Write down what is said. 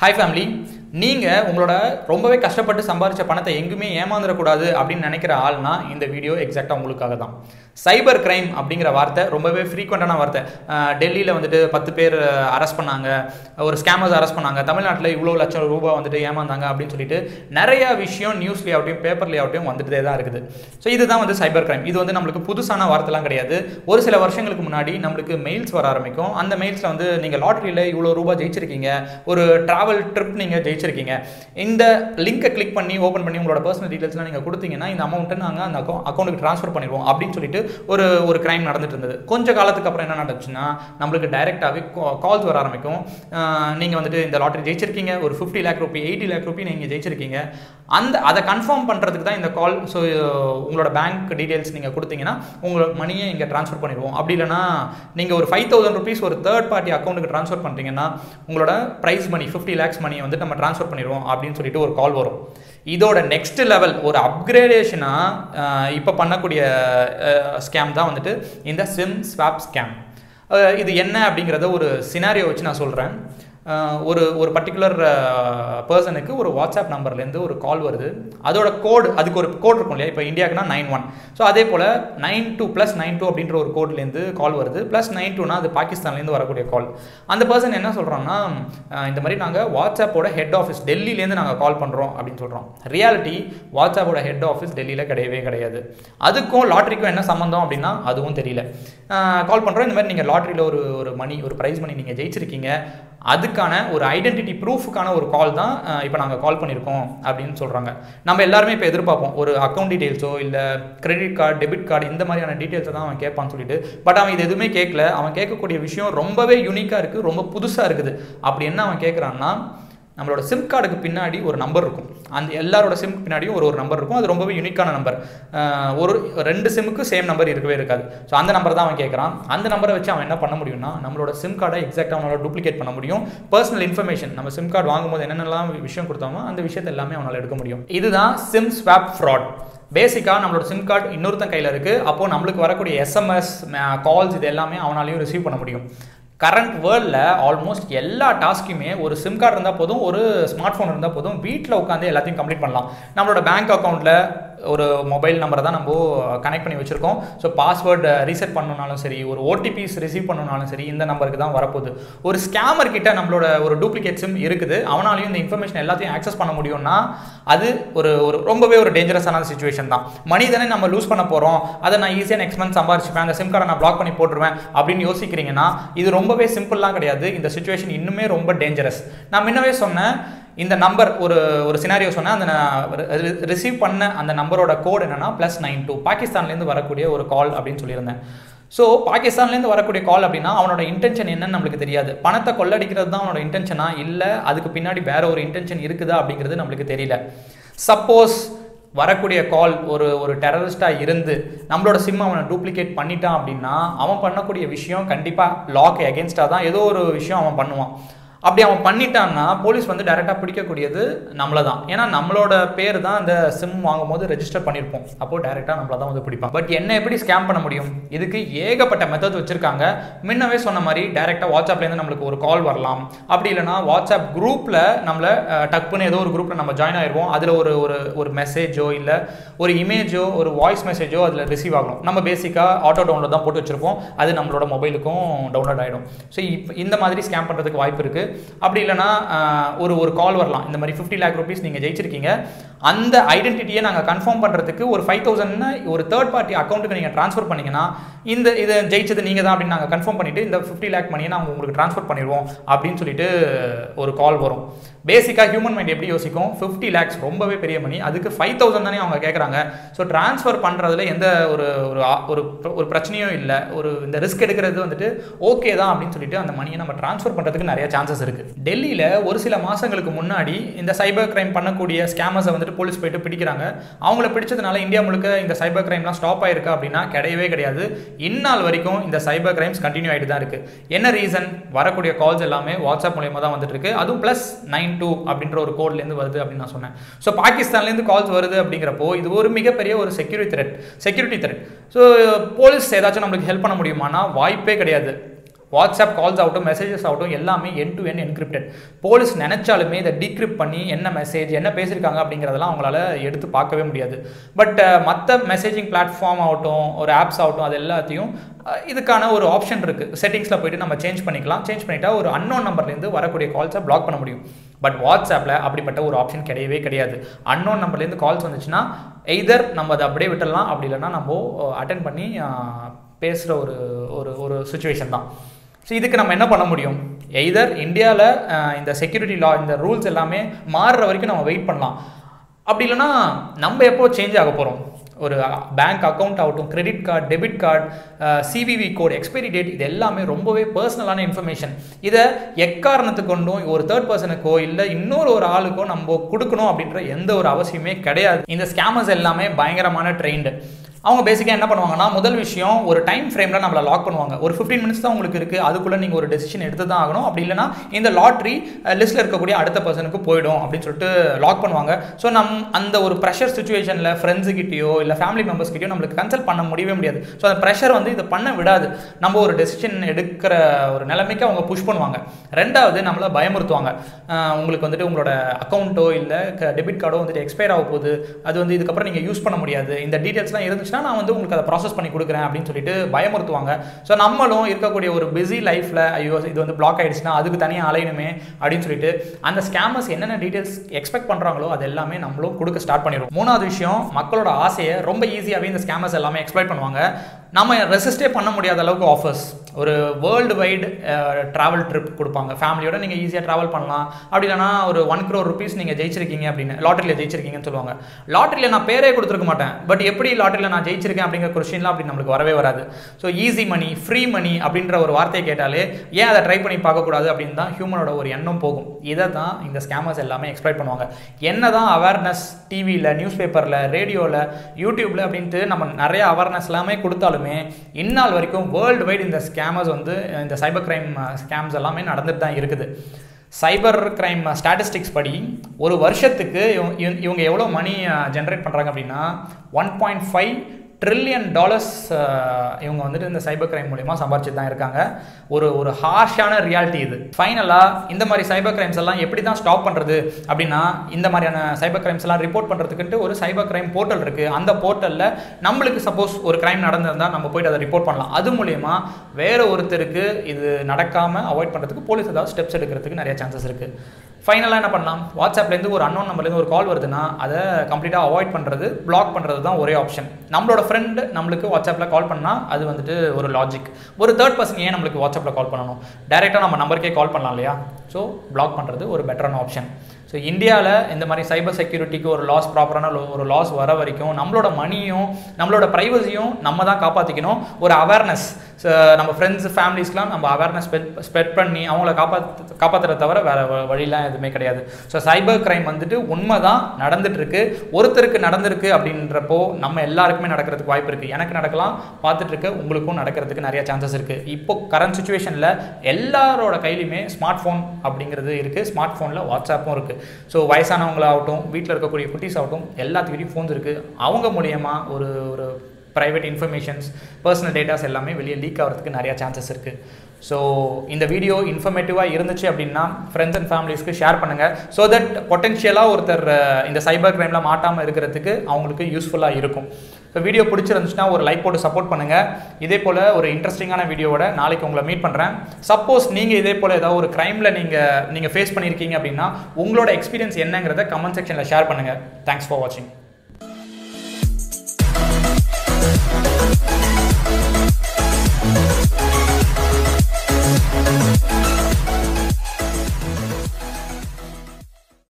Hi family நீங்கள் உங்களோட ரொம்பவே கஷ்டப்பட்டு சம்பாதிச்ச பணத்தை எங்குமே ஏமாந்துடக்கூடாது அப்படின்னு நினைக்கிற ஆள்னா இந்த வீடியோ எக்ஸாக்டாக உங்களுக்காக தான். சைபர் கிரைம் அப்படிங்கிற வார்த்தை ரொம்பவே ஃப்ரீக்வெண்ட்டான வார்த்தை. டெல்லியில் வந்துட்டு பத்து பேர் அரெஸ்ட் பண்ணாங்க. ஒரு ஸ்கேமர்ஸ் அரெஸ்ட் பண்ணாங்க. தமிழ்நாட்டில் இவ்வளோ லட்சம் ரூபாய் வந்துட்டு ஏமாந்தாங்க அப்படின்னு சொல்லிட்டு நிறைய விஷயம் நியூஸ்லேயாவட்டையும் பேப்பர்லேயாவட்டையும் வந்துட்டே தான் இருக்குது. ஸோ இதுதான் வந்து சைபர் கிரைம் இது வந்து நம்மளுக்கு புதுசான வார்த்தைலாம் கிடையாது. ஒரு சில வருஷங்களுக்கு முன்னாடி நம்மளுக்கு மெயில்ஸ் வர ஆரம்பிக்கும். அந்த மெயில்ஸில் வந்து நீங்கள் லாட்ரியில் இவ்வளோ ரூபாய் ஜெயிச்சிருக்கீங்க. ஒரு ட்ராவல் ட்ரிப் நீங்கள் ஜெயிச்சிருக்கீங்க இந்த லிங்கை கிளிக் பண்ணி ஓப்பன் பண்ணி உங்களோட பர்சனல் டீட்டெயில்ஸ்லாம் நீங்கள் கொடுத்தீங்கன்னா இந்த அமௌண்ட்டை நாங்கள் அந்த அக்கௌண்ட் அக்கௌண்ட்டுக்கு ட்ரான்ஸ்ஃபர் பண்ணிடுவோம் அப்படின்னு சொல்லிட்டு ஒரு ஒரு கிரைம் நடந்துட்டு இருந்தது. கொஞ்ச காலத்துக்கு அப்புறம் என்ன நடந்துச்சுன்னா நம்மளுக்கு டைரெக்டாகவே கால்ஸ் வர ஆரம்பிக்கும். நீங்கள் வந்துட்டு இந்த லாட்டரி ஜெயிச்சிருக்கீங்க. ஒரு fifty lakh rupee eighty lakh rupee நீங்கள் ஜெயிச்சிருக்கீங்க. அந்த அதை கன்ஃபார்ம் பண்ணுறதுக்கு தான் இந்த கால் ஸோ உங்களோட பேங்க் டீட்டெயில்ஸ் நீங்கள் கொடுத்தீங்கன்னா உங்களோட மணியை இங்கே ட்ரான்ஸ்ஃபர் பண்ணிடுவோம். அப்படி இல்லைனா நீங்கள் ஒரு ஃபைவ் தௌசண்ட் ருபீஸ் ஒரு தேர்ட் பார்ட்டி அக்கௌண்ட்டுக்கு ட்ரான்ஸ்ஃபர் பண்ணுறீங்கன்னா உங்களோட ப்ரைஸ் மணி ஃபிஃப்டி லேக்ஸ் மணியை வந்து நம்ம ட்ரான்ஸ்ஃபர் பண்ணிடுவோம் அப்படின்னு சொல்லிட்டு ஒரு கால் வரும். இதோட நெக்ஸ்ட் லெவல் ஒரு அப்கிரேடேஷனாக இப்போ பண்ணக்கூடிய ஸ்கேம் தான் வந்துட்டு இந்த சிம் ஸ்வாப் ஸ்கேம் இது என்ன அப்படிங்கிறத ஒரு சினாரியோ வச்சு நான் சொல்கிறேன் ஒரு ஒரு பர்டிகுலர் பர்சனுக்கு ஒரு வாட்ஸ்அப் நம்பர்லேருந்து ஒரு கால் வருது. அதோட கோடு அதுக்கு ஒரு கோட் இருக்கும் இல்லையா? இப்போ இந்தியாவுக்குனா நைன் ஒன் ஸோ அதே போல் nine two plus nine two அப்படின்ற ஒரு கோட்லேருந்து கால் வருது. ப்ளஸ் நைன் டூனா அது பாகிஸ்தான்லேருந்து வரக்கூடிய கால் அந்த பர்சன் என்ன சொல்கிறான்னா இந்த மாதிரி நாங்கள் வாட்ஸ்அப்போட ஹெட் ஆஃபீஸ் டெல்லியிலேருந்து நாங்கள் கால் பண்ணுறோம் அப்படின்னு சொல்கிறோம் ரியாலிட்டி வாட்ஸ்அப்போட ஹெட் ஆஃபீஸ் டெல்லியில் கிடையவே கிடையாது. அதுக்கும் லாட்ரிக்கும் என்ன சம்மந்தம் அப்படின்னா அதுவும் தெரியல. கால் பண்ணுறோம் இந்த மாதிரி நீங்கள் லாட்ரியில் ஒரு ஒரு மணி ஒரு ப்ரைஸ் மணி நீங்கள் ஜெயிச்சிருக்கீங்க. அதுக்கான ஒரு ஐடென்டிட்டி ப்ரூஃபுக்கான ஒரு கால் தான் இப்போ நாங்கள் கால் பண்ணியிருக்கோம் அப்படின்னு சொல்கிறாங்க நம்ம எல்லாருமே இப்போ எதிர்பார்ப்போம். ஒரு அக்கௌண்ட் டீட்டெயில்ஸோ இல்லை கிரெடிட் கார்டு டெபிட் கார்டு இந்த மாதிரியான டீட்டெயில்ஸை தான் அவன் கேட்பான்னு சொல்லிட்டு. பட் அவன் இது எதுவுமே கேட்கல. அவன் கேட்கக்கூடிய விஷயம் ரொம்பவே யூனிக்காக இருக்குது ரொம்ப புதுசாக இருக்குது. அப்படி என்ன அவன் கேட்குறான்னா நம்மளோட சிம் கார்டுக்கு பின்னாடி ஒரு நம்பர் இருக்கும். அந்த எல்லாரோட சிம் பின்னாடியும் ஒரு ஒரு நம்பர் இருக்கும். அது ரொம்பவே யூனிக்கான நம்பர் ஒரு ரெண்டு சிம்முக்கு சேம் நம்பர் இருக்கவே இருக்காது. ஸோ அந்த நம்பர் தான் அவன் கேட்குறான். அந்த நம்பரை வச்சு அவன் என்ன பண்ண முடியும்னா நம்மளோட சிம் கார்டை எக்ஸாக்டாக அவனால் டூப்ளிகேட் பண்ண முடியும். பர்சனல் இன்ஃபர்மேஷன் நம்ம சிம் கார்டு வாங்கும்போது என்னென்னலாம் விஷயம் கொடுத்தோமோ அந்த விஷயத்தை எல்லாமே அவனால் எடுக்க முடியும். இதுதான் சிம் ஸ்வாப் ஃப்ராட் பேசிக்காக நம்மளோட சிம் கார்டு இன்னொருத்தன் கையில் இருக்குது அப்போது நம்மளுக்கு வரக்கூடிய எஸ்எம்எஸ் கால்ஸ் இது எல்லாமே அவனாலையும் ரிசீவ் பண்ண முடியும். கரண்ட் வேர்ல்டில் ஆல்மோஸ்ட் எல்லா டாஸ்க்குமே ஒரு சிம் கார்டு இருந்தால் போதும் ஒரு ஸ்மார்ட் ஃபோன் இருந்தால் போதும் வீட்டில் உட்காந்து எல்லாத்தையும் கம்ப்ளீட் பண்ணலாம். நம்மளோட பேங்க் அக்கௌண்ட்டில் ஒரு மொபைல் நம்பரை தான் நம்ம கனெக்ட் பண்ணி வச்சுருக்கோம். ஸோ பாஸ்வேர்டு ரீசெட் பண்ணணுனாலும் சரி ஒரு ஓடிபிஸ் ரிசீவ் பண்ணணுனாலும் சரி இந்த நம்பருக்கு தான் வரப்போகுது. ஒரு ஸ்கேமர் கிட்ட நம்மளோட ஒரு டூப்ளிகேட் சிம் இருக்குது. அவனாலையும் இந்த இன்ஃபர்மேஷன் எல்லாத்தையும் ஆக்சஸ் பண்ண முடியும்னா அது ஒரு ஒரு ரொம்பவே ஒரு டேஞ்சரஸான சுச்சுவேஷன் தான். மனிதனை நம்ம லூஸ் பண்ண போகிறோம் அதை நான் ஈஸியாக நெக்ஸ்ட் மந்த் சம்பாரிச்சுப்பேன். அந்த சிம் கார்டை நான் பிளாக் பண்ணி போட்டுருவேன் அப்படின்னு யோசிக்கிறீங்கன்னா இது ரொம்ப ரொம்பவே சிம்பிள்லாம் கிடையாது. இந்த சுச்சுவேஷன் இன்னுமே ரொம்ப டேஞ்சரஸ் நான் முன்னவே சொன்னேன் இந்த நம்பர் ஒரு ஒரு சினாரியோ சொன்னேன். அந்த ரிசீவ் பண்ண அந்த நம்பரோட கோட் என்னன்னா ப்ளஸ் நைன் டூ பாகிஸ்தான்லேருந்து வரக்கூடிய ஒரு கால் அப்படின்னு சொல்லியிருந்தேன். ஸோ பாகிஸ்தான்லேருந்து வரக்கூடிய கால் அப்படின்னா அவனோட இன்டென்ஷன் என்னன்னு நம்மளுக்கு தெரியாது. பணத்தை கொள்ளடிக்கிறது தான் அவனோட இன்டென்ஷனா இல்லை அதுக்கு பின்னாடி வேற ஒரு இன்டென்ஷன் இருக்குதா அப்படிங்கிறது நம்மளுக்கு தெரியல. சப்போஸ் வரக்கூடிய கால் ஒரு ஒரு டெரரிஸ்டாக இருந்து நம்மளோட சிம் அவனை டூப்ளிகேட் பண்ணிட்டான் அப்படின்னா அவன் பண்ணக்கூடிய விஷயம் கண்டிப்பாக லாக் எகென்ஸ்டாக தான் ஏதோ ஒரு விஷயம் அவன் பண்ணுவான். அப்படி அவன் பண்ணிட்டான்னா போலீஸ் வந்து டைரெக்டாக பிடிக்கக்கூடியது நம்மளை தான் ஏன்னா நம்மளோட பேர் தான் அந்த சிம் வாங்கும்போது ரெஜிஸ்டர் பண்ணியிருப்போம் அப்போது டைரெக்டாக நம்மளை தான் வந்து பிடிப்பான். பட் என்ன எப்படி ஸ்கேம் பண்ண முடியும்? இதுக்கு ஏகப்பட்ட மெத்தட் வச்சுருக்காங்க. முன்னவே சொன்ன மாதிரி டைரெக்டாக வாட்ஸ்அப்லேருந்து நம்மளுக்கு ஒரு கால் வரலாம். அப்படி இல்லைனா வாட்ஸ்அப் குரூப்பில் நம்மளை டக்குன்னு ஏதோ ஒரு குரூப்பில் நம்ம ஜாயின் ஆயிடுவோம் அதில் ஒரு ஒரு ஒரு மெசேஜோ இல்லை ஒரு இமேஜோ ஒரு வாய்ஸ் மெசேஜோ அதில் ரிசீவ் ஆகணும். நம்ம பேசிக்காக ஆட்டோ டவுன்லோட் தான் போட்டு வச்சுருப்போம். அது நம்மளோட மொபைலுக்கும் டவுன்லோட் ஆகிடும் ஸோ இப்போ இந்த மாதிரி ஸ்கேம் பண்ணுறதுக்கு வாய்ப்பு இருக்குது அப்படி இல்லைனா ஒரு ஒரு கால் வரலாம். இந்த மாதிரி ஃபிஃப்டி லேக் ருபீஸ் நீங்கள் ஜெயிச்சிருக்கீங்க. அந்த ஐடென்டிட்டியை நாங்கள் கன்ஃபார்ம் பண்ணுறதுக்கு ஒரு ஃபைவ் தௌசண்ட்னு ஒரு தேர்ட் பார்ட்டி அக்கௌண்ட்டுக்கு நீங்கள் ட்ரான்ஸ்ஃபர் பண்ணிங்கன்னா இந்த இதை ஜெயிச்சது நீங்கள் தான் அப்படின்னு நாங்கள் கன்ஃபார்ம் பண்ணிவிட்டு இந்த ஃபிஃப்டி லேக் மணியை நாங்கள் உங்களுக்கு ட்ரான்ஸ்ஃபர் பண்ணிடுவோம் அப்படின்னு சொல்லிட்டு ஒரு கால் வரும். பேசிக்காக ஹியூமன் மைண்ட் எப்படி யோசிக்கும்? ஃபிஃப்டி லேக்ஸ் ரொம்பவே பெரிய மணி அதுக்கு ஃபைவ் தௌசண்ட் தானே அவங்க கேட்குறாங்க ஸோ ட்ரான்ஸ்ஃபர் பண்ணுறதுல எந்த ஒரு ஒரு ஒரு ஒரு பிரச்சனையும் இல்லை. ஒரு இந்த ரிஸ்க் எடுக்கிறது வந்துட்டு ஓகே தான் அப்படின்னு சொல்லிட்டு அந்த மணியை நம்ம ட்ரான்ஸ்ஃபர் பண்ணுறதுக்கு நிறைய சான்சஸ் இருக்குது டெல்லியில் ஒரு சில மாதங்களுக்கு முன்னாடி இந்த சைபர் கிரைம் பண்ணக்கூடிய ஸ்கேமர்ஸை வந்துட்டு போலீஸ் போயிட்டு பிடிக்கிறாங்க. அவங்கள பிடிச்சதுனால இந்தியா முழுக்க இந்த சைபர் கிரைம்லாம் ஸ்டாப் ஆயிருக்கா அப்படின்னா கிடையவே கிடையாது. இந்நாள் வரைக்கும் இந்த சைபர் கிரைம்ஸ் கண்டினியூ ஆகிட்டு தான் இருக்குது என்ன ரீசன் வரக்கூடிய கால்ஸ் எல்லாமே வாட்ஸ்அப் மூலியமாக தான் வந்துட்டு இருக்கு. அதுவும் ப்ளஸ் நைன் டூ அப்படின்ற ஒரு கோட்லேருந்து வருது அப்படின்னு நான் சொன்னேன். ஸோ பாகிஸ்தான்லேருந்து கால்ஸ் வருது அப்படிங்கிறப்போ இது ஒரு மிகப்பெரிய ஒரு security threat security threat so police ஏதாச்சும் நம்மளுக்கு ஹெல்ப் பண்ண முடியுமானா வாய்ப்பே கிடையாது. வாட்ஸ்அப் கால்ஸ் ஆகட்டும் மெசேஜஸ் ஆகட்டும் எல்லாமே end to end encrypted police நினைச்சாலுமே இதை டீக்ரிப்ட் பண்ணி என்ன மெசேஜ் என்ன பேசியிருக்காங்க அப்படிங்கிறதெல்லாம் அவங்களால எடுத்து பார்க்கவே முடியாது. பட் மற்ற மெசேஜிங் பிளாட்ஃபார்ம் ஆகட்டும் ஒரு ஆப்ஸ் ஆகட்டும் அது எல்லாத்தையும் இதுக்கான ஒரு ஆப்ஷன் இருக்குது செட்டிங்ஸில் போயிட்டு நம்ம சேஞ்ச் பண்ணிக்கலாம். சேஞ்ச் பண்ணிட்டா ஒரு அன்னோன் நம்பர்லேருந்து வரக்கூடிய கால்ஸை பிளாக் பண்ண முடியும். பட் வாட்ஸ்அப்பில் அப்படிப்பட்ட ஒரு ஆப்ஷன் கிடையவே கிடையாது. அன்னோன் நம்பர்லேருந்து கால்ஸ் வந்துச்சுன்னா எய்தர் நம்ம அதை அப்படியே விட்டுடலாம். அப்படி இல்லைன்னா நம்ம அட்டன் பண்ணி பேசுகிற ஒரு ஒரு ஒரு சுச்சுவேஷன் தான். ஸோ இதுக்கு நம்ம என்ன பண்ண முடியும்? எய்தர் இந்தியாவில் இந்த செக்யூரிட்டி லா இந்த ரூல்ஸ் எல்லாமே மாறுற வரைக்கும் நம்ம வெயிட் பண்ணலாம். அப்படி இல்லைன்னா நம்ம எப்போ சேஞ்ச் ஆக போகிறோம் ஒரு பேங்க் அக்கௌண்ட் ஆகட்டும் credit card debit card CVV code expiry date இது எல்லாமே ரொம்பவே பர்சனலான இன்ஃபர்மேஷன் இதை எக்காரணத்து கொண்டும் ஒரு தேர்ட் பர்சனுக்கோ இல்லை இன்னொரு ஒரு ஆளுக்கோ நம்ம கொடுக்கணும் அப்படின்ற எந்த ஒரு அவசியமே கிடையாது. இந்த ஸ்கேமர்ஸ் எல்லாமே பயங்கரமான ட்ரெயின்டு அவங்க பேசிக்காக என்ன பண்ணுவாங்கன்னா முதல் விஷயம் ஒரு டைம் ஃப்ரேமில் நம்மளை லாக் பண்ணுவாங்க. ஒரு ஃபிஃப்டீன் மினிட்ஸ் தான் உங்களுக்கு இருக்குது அதுக்குள்ளே நீங்கள் ஒரு டெசிஷன் எடுத்து தான் ஆகணும். அப்படி இல்லைனா இந்த லாட்ரி லிஸ்ட்டில் இருக்கக்கூடிய அடுத்த பர்சனுக்கு போயிடும் அப்படின்னு சொல்லிட்டு லாக் பண்ணுவாங்க. ஸோ நம் அந்த ஒரு ப்ரெஷர் சுச்சுவேஷனில் ஃப்ரெண்ட்ஸுக்கிட்டேயோ இல்லை ஃபேமிலி மெம்பர்ஸ்கிட்டயோ நம்மளுக்கு கன்சல்ட் பண்ண முடியவே முடியாது. ஸோ அந்த ப்ரெஷர் வந்து இதை பண்ண விடாது. நம்ம ஒரு டெசிஷன் எடுக்கிற ஒரு நிலைமைக்கு அவங்க புஷ் பண்ணுவாங்க. ரெண்டாவது நம்மளை பயமுறுத்துவாங்க. உங்களுக்கு வந்துட்டு உங்களோட அக்கௌண்ட்டோ இல்லை டெபிட் கார்டோ வந்துட்டு எக்ஸ்பயர் ஆக போகுது. அது வந்து இதுக்கப்புறம் நீங்கள் யூஸ் பண்ண முடியாது. இந்த டீட்டெயில்ஸ்லாம் இருந்துச்சுன்னா நான் வந்து உங்களுக்கு அதை ப்ராசஸ் பண்ணி கொடுக்குறேன் அப்படின்னு சொல்லிட்டு பயமுறுத்துவாங்க. ஸோ நம்மளும் இருக்கக்கூடிய ஒரு பிஸி லைஃப்பில் ஐயோ இது வந்து பிளாக் ஆயிடுச்சுன்னா அதுக்கு தனியாக அலையணுமே அப்படின்னு சொல்லிட்டு அந்த ஸ்கேமர்ஸ் என்னென்ன டீட்டெயில்ஸ் எக்ஸ்பெக்ட் பண்ணுறாங்களோ அது எல்லாமே நம்மளும் கொடுக்க ஸ்டார்ட் பண்ணிடுவோம் மூணாவது விஷயம் மக்களோட ஆசையை ரொம்ப ஈஸியாகவே இந்த ஸ்கேமர்ஸ் எல்லாமே எக்ஸ்பிளைட் பண்ணுவாங்க. நம்ம ரெசிஸ்டே பண்ண முடியாத அளவுக்கு ஆஃபர்ஸ் ஒரு வேர்ல்டு வைடு ட்ராவல் ட்ரிப் கொடுப்பாங்க. ஃபேமிலியோட நீங்கள் ஈஸியாக ட்ராவல் பண்ணலாம். அப்படி இல்லைனா ஒரு ஒன் க்ரோர் ருபீஸ் நீங்கள் ஜெயிச்சிருக்கீங்க அப்படின்னு லாட்டரியில் ஜெயிச்சிருக்கீங்கன்னு சொல்லுவாங்க. லாட்டரியில் நான் பேரே கொடுத்துருக்க மாட்டேன். பட் எப்படி லாட்டரியில் நான் ஜெயிச்சிருக்கேன் அப்படிங்கிற கொஸ்டின்லாம் அப்படி நம்மளுக்கு வரவே வராது. So easy money free money அப்படின்ற ஒரு வார்த்தையை கேட்டாலே ஏன் அதை ட்ரை பண்ணி பார்க்கக்கூடாது அப்படின்னு தான் ஹியூமனோட ஒரு எண்ணம் போகும். இதை தான் இந்த ஸ்கேமர்ஸ் எல்லாமே எக்ஸ்பிளைட் பண்ணுவாங்க. என்ன தான் அவேர்னஸ் டிவியில் நியூஸ் பேப்பரில் ரேடியோவில் யூடியூப்பில் அப்படின்ட்டு நம்ம நிறைய அவேர்னஸ் எல்லாமே கொடுத்தாலும் இந்நாள் வரைக்கும் வேர்ல்டு வைடு இந்த ஸ்கேமர்ஸ் வந்து இந்த சைபர் கிரைம் ஸ்கேம்ஸ் எல்லாமே நடந்துட்டு தான் இருக்குது. சைபர் கிரைம் ஸ்டாட்டிஸ்டிக்ஸ் படி ஒரு வருஷத்துக்கு இவங்க- இவங்க எவ்வளோ மணி ஜென்ரேட் பண்ணுறாங்க அப்படின்னா one point five trillion dollars இவங்க வந்துட்டு இந்த சைபர் கிரைம் மூலிமா சம்பாரிச்சு தான் இருக்காங்க. ஒரு ஒரு ஹார்ஷான ரியாலிட்டி இது. ஃபைனலாக இந்த மாதிரி சைபர் கிரைம்ஸ் எல்லாம் எப்படி தான் ஸ்டாப் பண்ணுறது அப்படின்னா இந்த மாதிரியான சைபர் கிரைம்ஸ் எல்லாம் ரிப்போர்ட் பண்ணுறதுக்குன்ட்டு ஒரு சைபர் கிரைம் போர்ட்டல் இருக்குது அந்த போர்ட்டலில் நம்மளுக்கு சப்போஸ் ஒரு கிரைம் நடந்திருந்தால் நம்ம போயிட்டு அதை ரிப்போர்ட் பண்ணலாம். அது மூலயமா வேற ஒருத்தருக்கு இது நடக்காமல் அவாய்ட் பண்ணுறதுக்கு போலீஸ் ஏதாவது ஸ்டெப்ஸ் எடுக்கிறதுக்கு நிறைய சான்சஸ் இருக்குது ஃபைனலாக என்ன பண்ணலாம்? வாட்ஸ்அப்லேருந்து ஒரு அன்னோன் நம்பர்லேருந்து ஒரு கால் வருதுன்னா அதை கம்ப்ளீட்டாக அவாய்ட் பண்ணுறது பிளாக் பண்ணுறது தான் ஒரே ஆப்ஷன் நம்மளோட ஃப்ரெண்டு நம்மளுக்கு வாட்ஸ்அப்பில் கால் பண்ணால் அது வந்துட்டு ஒரு லாஜிக் ஒரு தேர்ட் பர்சன் ஏன் நம்மளுக்கு வாட்ஸ்அப்பில் கால் பண்ணணும்? டேரெக்டாக நம்ம நம்பருக்கே கால் பண்ணலாம் இல்லையா? ஸோ பிளாக் பண்ணுறது ஒரு பெட்டரான ஆப்ஷன் ஸோ இந்தியாவில் இந்த மாதிரி சைபர் செக்யூரிட்டிக்கு ஒரு லாஸ் ப்ராப்பரான ஒரு லாஸ் வர வரைக்கும் நம்மளோட மணியும் நம்மளோட ப்ரைவசியும் நம்ம தான் காப்பாற்றிக்கணும் ஒரு அவேர்னஸ் நம்ம ஃப்ரெண்ட்ஸ் ஃபேமிலிஸ்க்குலாம் நம்ம அவேர்னஸ் ஸ்ப்ரெட் பண்ணி அவங்கள காப்பாற்ற காப்பாற்றுறத தவிர வேறு வழிலாம் எதுவுமே கிடையாது. ஸோ சைபர் கிரைம் வந்துட்டு உண்மை தான் நடந்துட்டுருக்கு. ஒருத்தருக்கு நடந்திருக்கு அப்படின்றப்போ நம்ம எல்லாருக்குமே நடக்கிறதுக்கு வாய்ப்பு இருக்குது எனக்கு நடக்கலாம் பார்த்துட்ருக்க உங்களுக்கும் நடக்கிறதுக்கு நிறைய சான்சஸ் இருக்குது இப்போ கரண்ட் சுச்சுவேஷனில் எல்லாரோட கையிலையுமே ஸ்மார்ட் ஃபோன் அப்படிங்கிறது இருக்குது ஸ்மார்ட் ஃபோனில் வாட்ஸ்அப்பும் இருக்குது ஸோ வயசானவங்களாகட்டும் வீட்டில் இருக்கக்கூடிய குட்டீஸ் ஆகட்டும் எல்லாத்துக்கிட்டையும் ஃபோன்ஸ் இருக்குது அவங்க மூலியமாக ஒரு ஒரு ப்ரைவேட் இன்ஃபர்மேஷன்ஸ் பர்சனல் டேட்டாஸ் எல்லாமே வெளியே லீக் ஆகிறதுக்கு நிறையா சான்சஸ் இருக்குது ஸோ இந்த வீடியோ இன்ஃபர்மேட்டிவாக இருந்துச்சு அப்படின்னா ஃப்ரெண்ட்ஸ் அண்ட் ஃபேமிலிஸ்க்கு ஷேர் பண்ணுங்கள் ஸோ தட் பொட்டென்ஷியலாக ஒருத்தர் இந்த சைபர் க்ரைமில் மாட்டாமல் இருக்கிறதுக்கு அவங்களுக்கு யூஸ்ஃபுல்லாக இருக்கும். ஸோ வீடியோ பிடிச்சிருந்துச்சுன்னா ஒரு லைக் போட்டு சப்போர்ட் பண்ணுங்கள் இதே போல் ஒரு இன்ட்ரெஸ்டிங்கான வீடியோவோட நாளைக்கு உங்களை மீட் பண்ணுறேன் சப்போஸ் நீங்கள் இதே போல் ஏதாவது ஒரு க்ரைமில் நீங்கள் நீங்கள் ஃபேஸ் பண்ணியிருக்கீங்க அப்படின்னா உங்களோட எக்ஸ்பீரியன்ஸ் என்னங்கிறத கமெண்ட் செக்ஷனில் ஷேர் பண்ணுங்கள் தேங்க்ஸ் ஃபார் வாட்சிங்